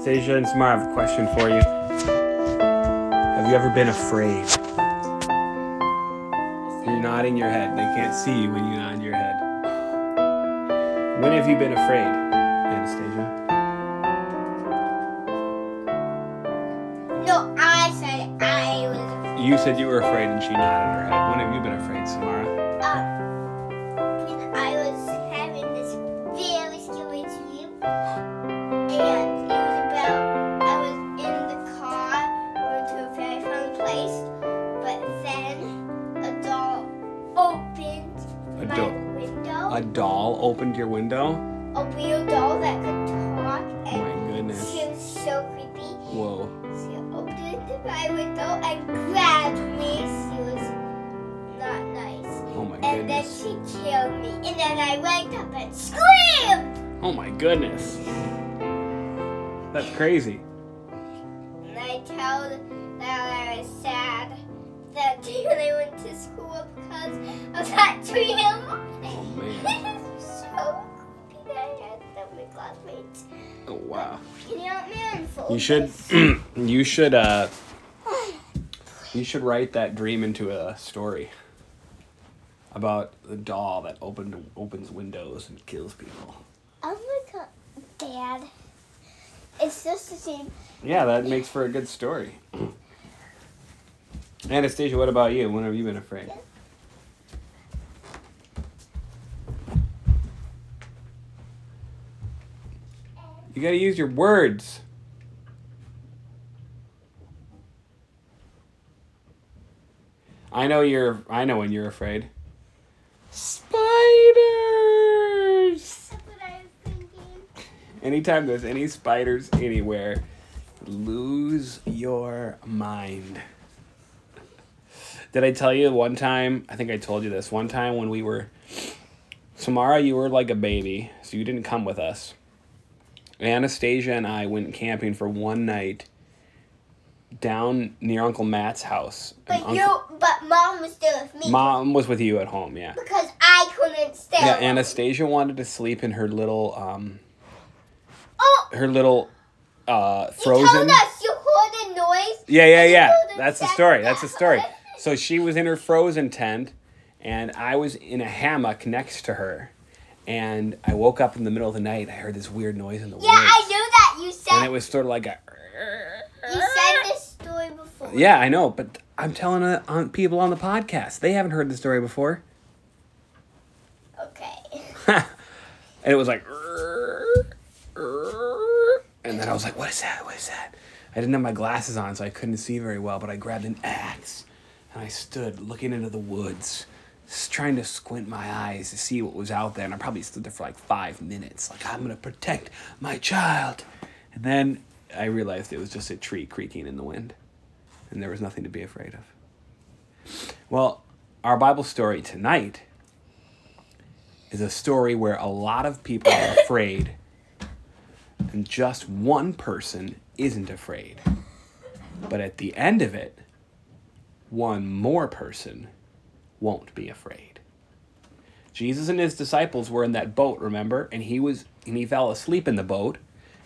Stasia and Samara, I have a question for you. Have you ever been afraid? You're nodding your head. They can't see you when you nod your head. When have you been afraid, Anastasia? No, I said I was. You said you were afraid and she nodded her head. When have you been afraid, Samara? Uh, doll opened your window? A real doll that could talk, Oh my goodness. she was so creepy. Whoa. She opened my window and grabbed me. She was not nice. Oh my And then she killed me. And then I waked up and screamed. Oh my goodness. That's crazy. And I told that I was sad that day when I went to school because of that dream. So many classmates. Oh wow. Can you help me unfold You should you should uh you should write that dream into a story about the doll that opened opens windows and kills people. Oh my god, Dad. It's just a dream. Yeah, that makes for a good story. Anastasia, what about you? When have you been afraid? You gotta use your words. I know you're. I know when you're afraid. Spiders. That's what I was thinking. Anytime there's any spiders anywhere, lose your mind. Did I tell you one time? I think I told you this. One time when we were. Samara, you were like a baby, so you didn't come with us. Anastasia and I went camping for one night down near Uncle Matt's house. But Uncle- you, but Mom was still with me. Mom was with you at home, yeah. Because I couldn't stay. Yeah. Anastasia wanted to sleep in her little um Oh, her little uh you frozen told us you heard a noise. Yeah, yeah, yeah. That's the story. That's the story. So she was in her frozen tent, and I was in a hammock next to her. And I woke up in the middle of the night. I heard this weird noise in the Yeah, woods. Yeah, I knew that. You said. And it was sort of like a. you said this story before. Yeah, I know, but I'm telling uh, on people on the podcast. They haven't heard the story before. Okay. and it was like. And then I was like, what is that? What is that? I didn't have my glasses on, so I couldn't see very well, but I grabbed an axe and I stood looking into the woods, trying to squint my eyes to see what was out there. And I probably stood there for like five minutes, like, I'm to protect my child. And then I realized it was just a tree creaking in the wind, and there was nothing to be afraid of. Well, our Bible story tonight is a story where a lot of people are afraid and just one person isn't afraid. But at the end of it, one more person won't be afraid. Jesus and his disciples were in that boat, remember? And he was and he fell asleep in the boat.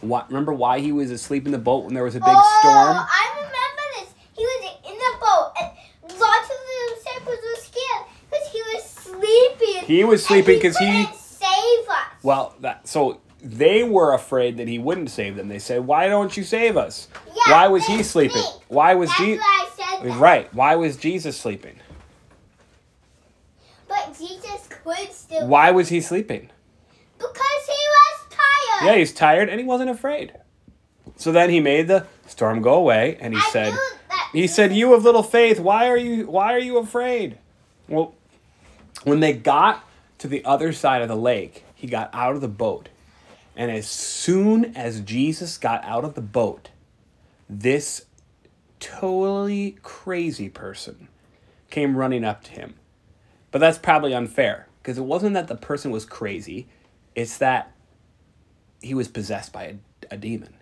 What remember why he was asleep in the boat when there was a big oh, storm? I remember this. He was in the boat, and lots of the disciples were scared because he was sleeping. He was sleeping because he- couldn't save us. Well, that so they were afraid that he wouldn't save them. They said, "Why don't you save us? Yeah, why was he sleeping? think. Why was Jesus?" why I said that. Right. Why was Jesus sleeping? But Jesus could still. Why was he sleeping? Because he was tired. Yeah, he's tired and he wasn't afraid. So then he made the storm go away and he I said he said, "You of little faith, why are you why are you afraid?" Well, when they got to the other side of the lake, he got out of the boat. And as soon as Jesus got out of the boat, this totally crazy person came running up to him. But that's probably unfair because it wasn't that the person was crazy, it's that he was possessed by a, a demon.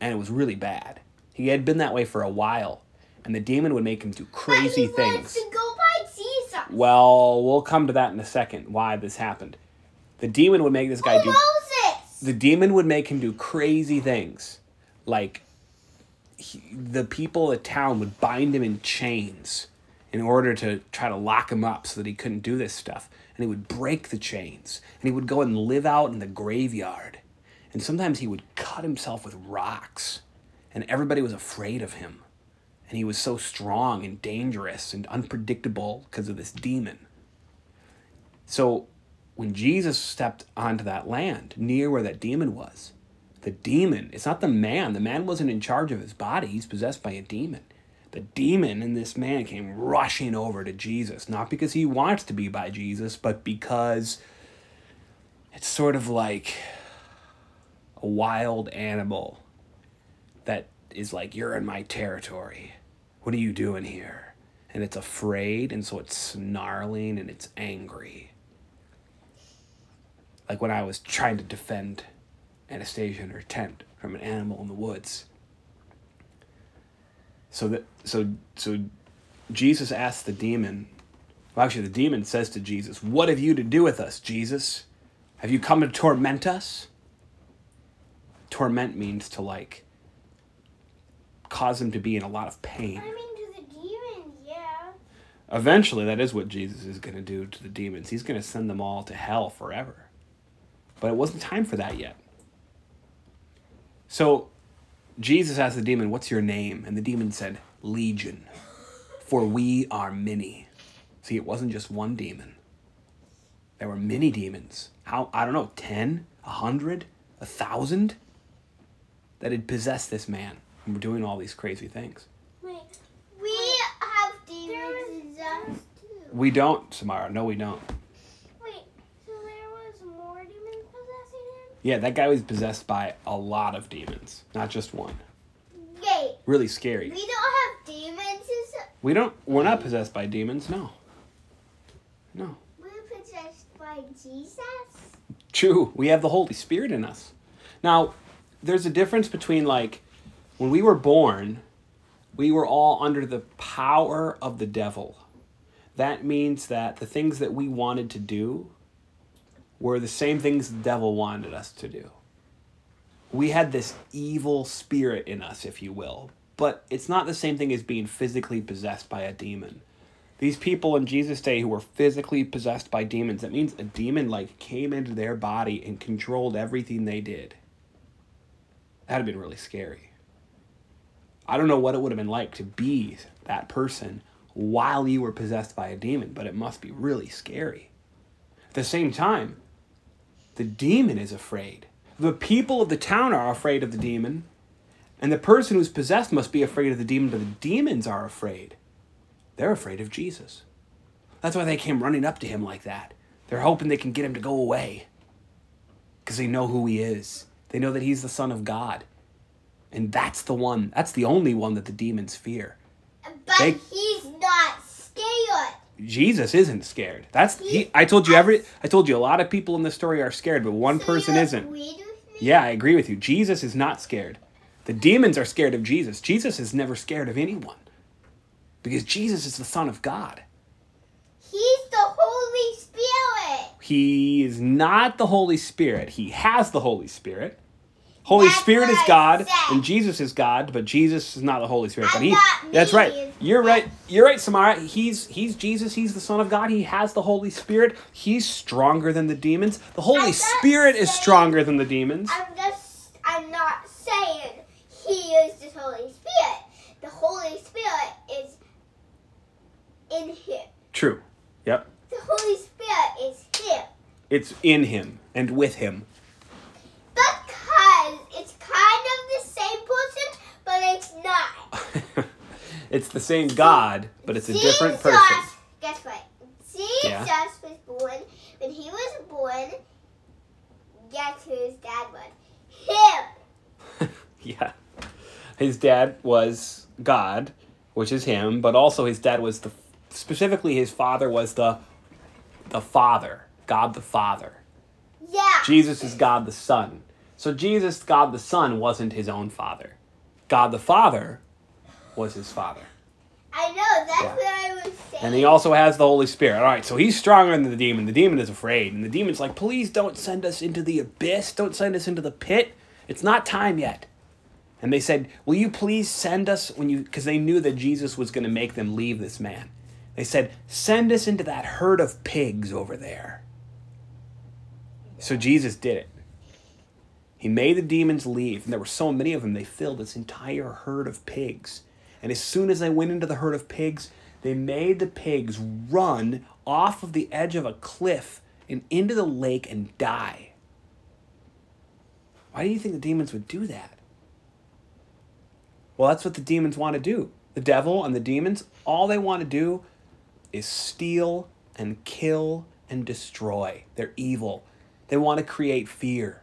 And it was really bad. He had been that way for a while, and the demon would make him do crazy he things. wants to go by Jesus. Well, we'll come to that in a second. Why this happened? The demon would make this guy oh, do. Moses. The demon would make him do crazy things, like he, the people of the town would bind him in chains in order to try to lock him up so that he couldn't do this stuff. And he would break the chains and he would go and live out in the graveyard. And sometimes he would cut himself with rocks. And everybody was afraid of him. And he was so strong and dangerous and unpredictable because of this demon. So when Jesus stepped onto that land near where that demon was, the demon, it's not the man. The man wasn't in charge of his body, he's possessed by a demon. The demon in this man came rushing over to Jesus, not because he wants to be by Jesus, but because it's sort of like a wild animal that is like, You're in my territory. What are you doing here? And it's afraid, and so it's snarling and it's angry. Like when I was trying to defend Anastasia in her tent from an animal in the woods. So that so so Jesus asks the demon. Well, actually, the demon says to Jesus, "What have you to do with us, Jesus? Have you come to torment us?" Torment means to like cause him to be in a lot of pain. I mean, to the demons, yeah. Eventually, that is what Jesus is going to do to the demons. He's going to send them all to hell forever. But it wasn't time for that yet. So Jesus asked the demon, What's your name? And the demon said, Legion, for we are many. See, it wasn't just one demon, there were many demons. How, I don't know, 10, 100, 1,000 that had possessed this man and were doing all these crazy things. Wait, we have demons possessed too. We don't, Samara. No, we don't. Wait, so there was more demons possessing him? Yeah, that guy was possessed by a lot of demons, not just one. Wait, Really scary. we don't have demons. Is We don't. We're not possessed by demons. No. No. we're possessed by Jesus? True. We have the Holy Spirit in us. Now, there's a difference between like when we were born, we were all under the power of the devil. That means that the things that we wanted to do were the same things the devil wanted us to do. We had this evil spirit in us, if you will, but it's not the same thing as being physically possessed by a demon. These people in Jesus' day who were physically possessed by demons, that means a demon like came into their body and controlled everything they did. That'd have been really scary. I don't know what it would have been like to be that person while you were possessed by a demon, but it must be really scary. At the same time, the demon is afraid. The people of the town are afraid of the demon, and the person who's possessed must be afraid of the demon, but the demons are afraid. They're afraid of Jesus. That's why they came running up to him like that. They're hoping they can get him to go away. Because they know who he is. They know that he's the Son of God. And that's the one, that's the only one that the demons fear. But They- he's not scared. Jesus isn't scared. That's he I told you every I told you a lot of people in the story are scared, but one So person isn't. agreed with me? Yeah, I agree with you. Jesus is not scared. The demons are scared of Jesus. Jesus is never scared of anyone. Because Jesus is the Son of God. He's the Holy Spirit. He is not the Holy Spirit. He has the Holy Spirit. Holy That's Spirit is God and Jesus is God, but Jesus is not the Holy Spirit. But he That's right. You're right. You're right, Samara. He's he's Jesus, he's the Son of God. He has the Holy Spirit. He's stronger than the demons. The Holy Spirit is stronger than the demons. I'm just, I'm not saying he is the Holy Spirit. The Holy Spirit is in him. True. Yep. The Holy Spirit is him. It's in him and with him. Because it's kind of the same person, but it's not. It's the same God, but it's a different Jesus- person. Guess what? Jesus Yeah. was born. When he was born, guess who his dad was? Him. Yeah. His dad was God, which is him, but also his dad was the specifically his father was the the Father, God the Father. Yeah. Jesus is God the Son. So Jesus, God the Son, wasn't his own father. God the Father was his father. I know. That's Yeah. what I was saying. And he also has the Holy Spirit. All right, so he's stronger than the demon. The demon is afraid. And the demon's like, please don't send us into the abyss. Don't send us into the pit. It's not time yet. And they said, Will you please send us when you, because they knew that Jesus was going to make them leave this man. They said, Send us into that herd of pigs over there. So Jesus did it. He made the demons leave, and there were so many of them, they filled this entire herd of pigs. And as soon as they went into the herd of pigs, they made the pigs run off of the edge of a cliff and into the lake and die. Why do you think the demons would do that? Well, that's what the demons want to do. The devil and the demons, all they want to do is steal and kill and destroy. They're evil. They want to create fear.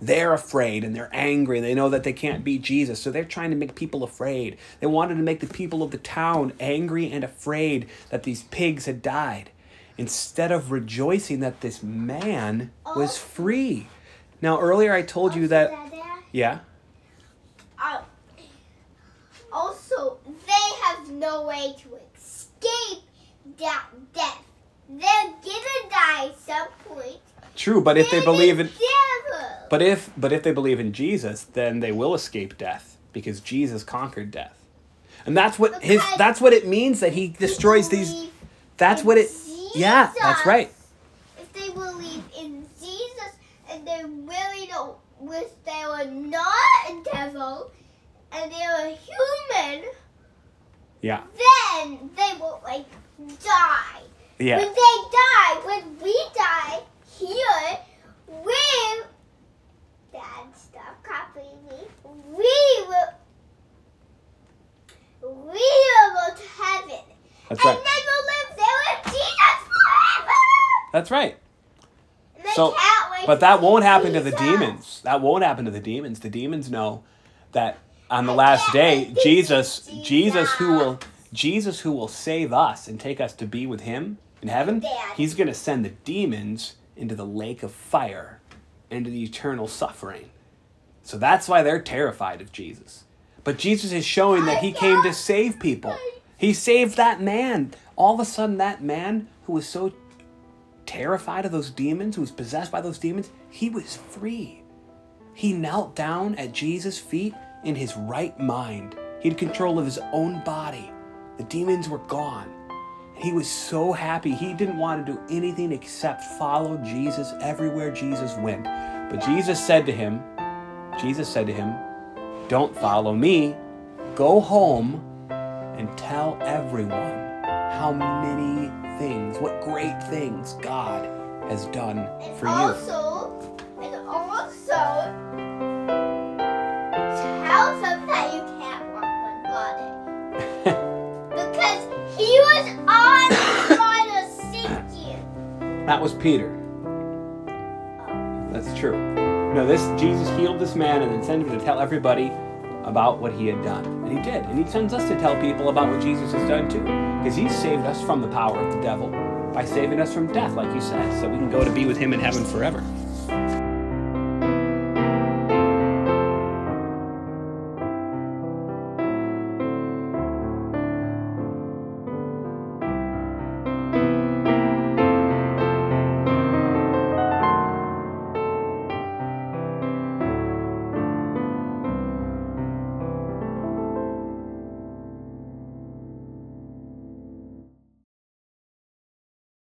They're afraid and they're angry. They know that they can't beat Jesus, so they're trying to make people afraid. They wanted to make the people of the town angry and afraid that these pigs had died instead of rejoicing that this man was free. Now, earlier I told you that. Yeah? Uh, also, they have no way to escape that death. They're gonna die at some point. True, but if they believe in. But if but if they believe in Jesus, then they will escape death because Jesus conquered death. And that's what his that's what it means that he destroys these that's what it Yeah, that's right. If they believe in Jesus and they really don't wish they were not a devil and they were human, Yeah. then they will like die. Yeah. When they die, when we die here, we Dad, stop copying me. We will we will go to heaven. That's and right. then we'll live there with Jesus forever. That's right. So but that won't happen to the demons. That won't happen to the demons. The demons know that on the last day see Jesus Jesus who will Jesus. Jesus who will save us and take us to be with him in heaven, Dad. he's going to send the demons into the lake of fire, into the eternal suffering. So that's why they're terrified of Jesus. But Jesus is showing that he came to save people. He saved that man. All of a sudden, that man who was so terrified of those demons, who was possessed by those demons, he was free. He knelt down at Jesus' feet in his right mind. He had control of his own body. The demons were gone. He was so happy. He didn't want to do anything except follow Jesus everywhere Jesus went. But Jesus said to him, Jesus said to him, Don't follow me. Go home and tell everyone how many things, what great things God has done for you. That was Peter. That's true. No, this Jesus healed this man and then sent him to tell everybody about what he had done. And he did. And he sends us to tell people about what Jesus has done too. Because he saved us from the power of the devil by saving us from death, like you said, so we can go to be with him in heaven forever.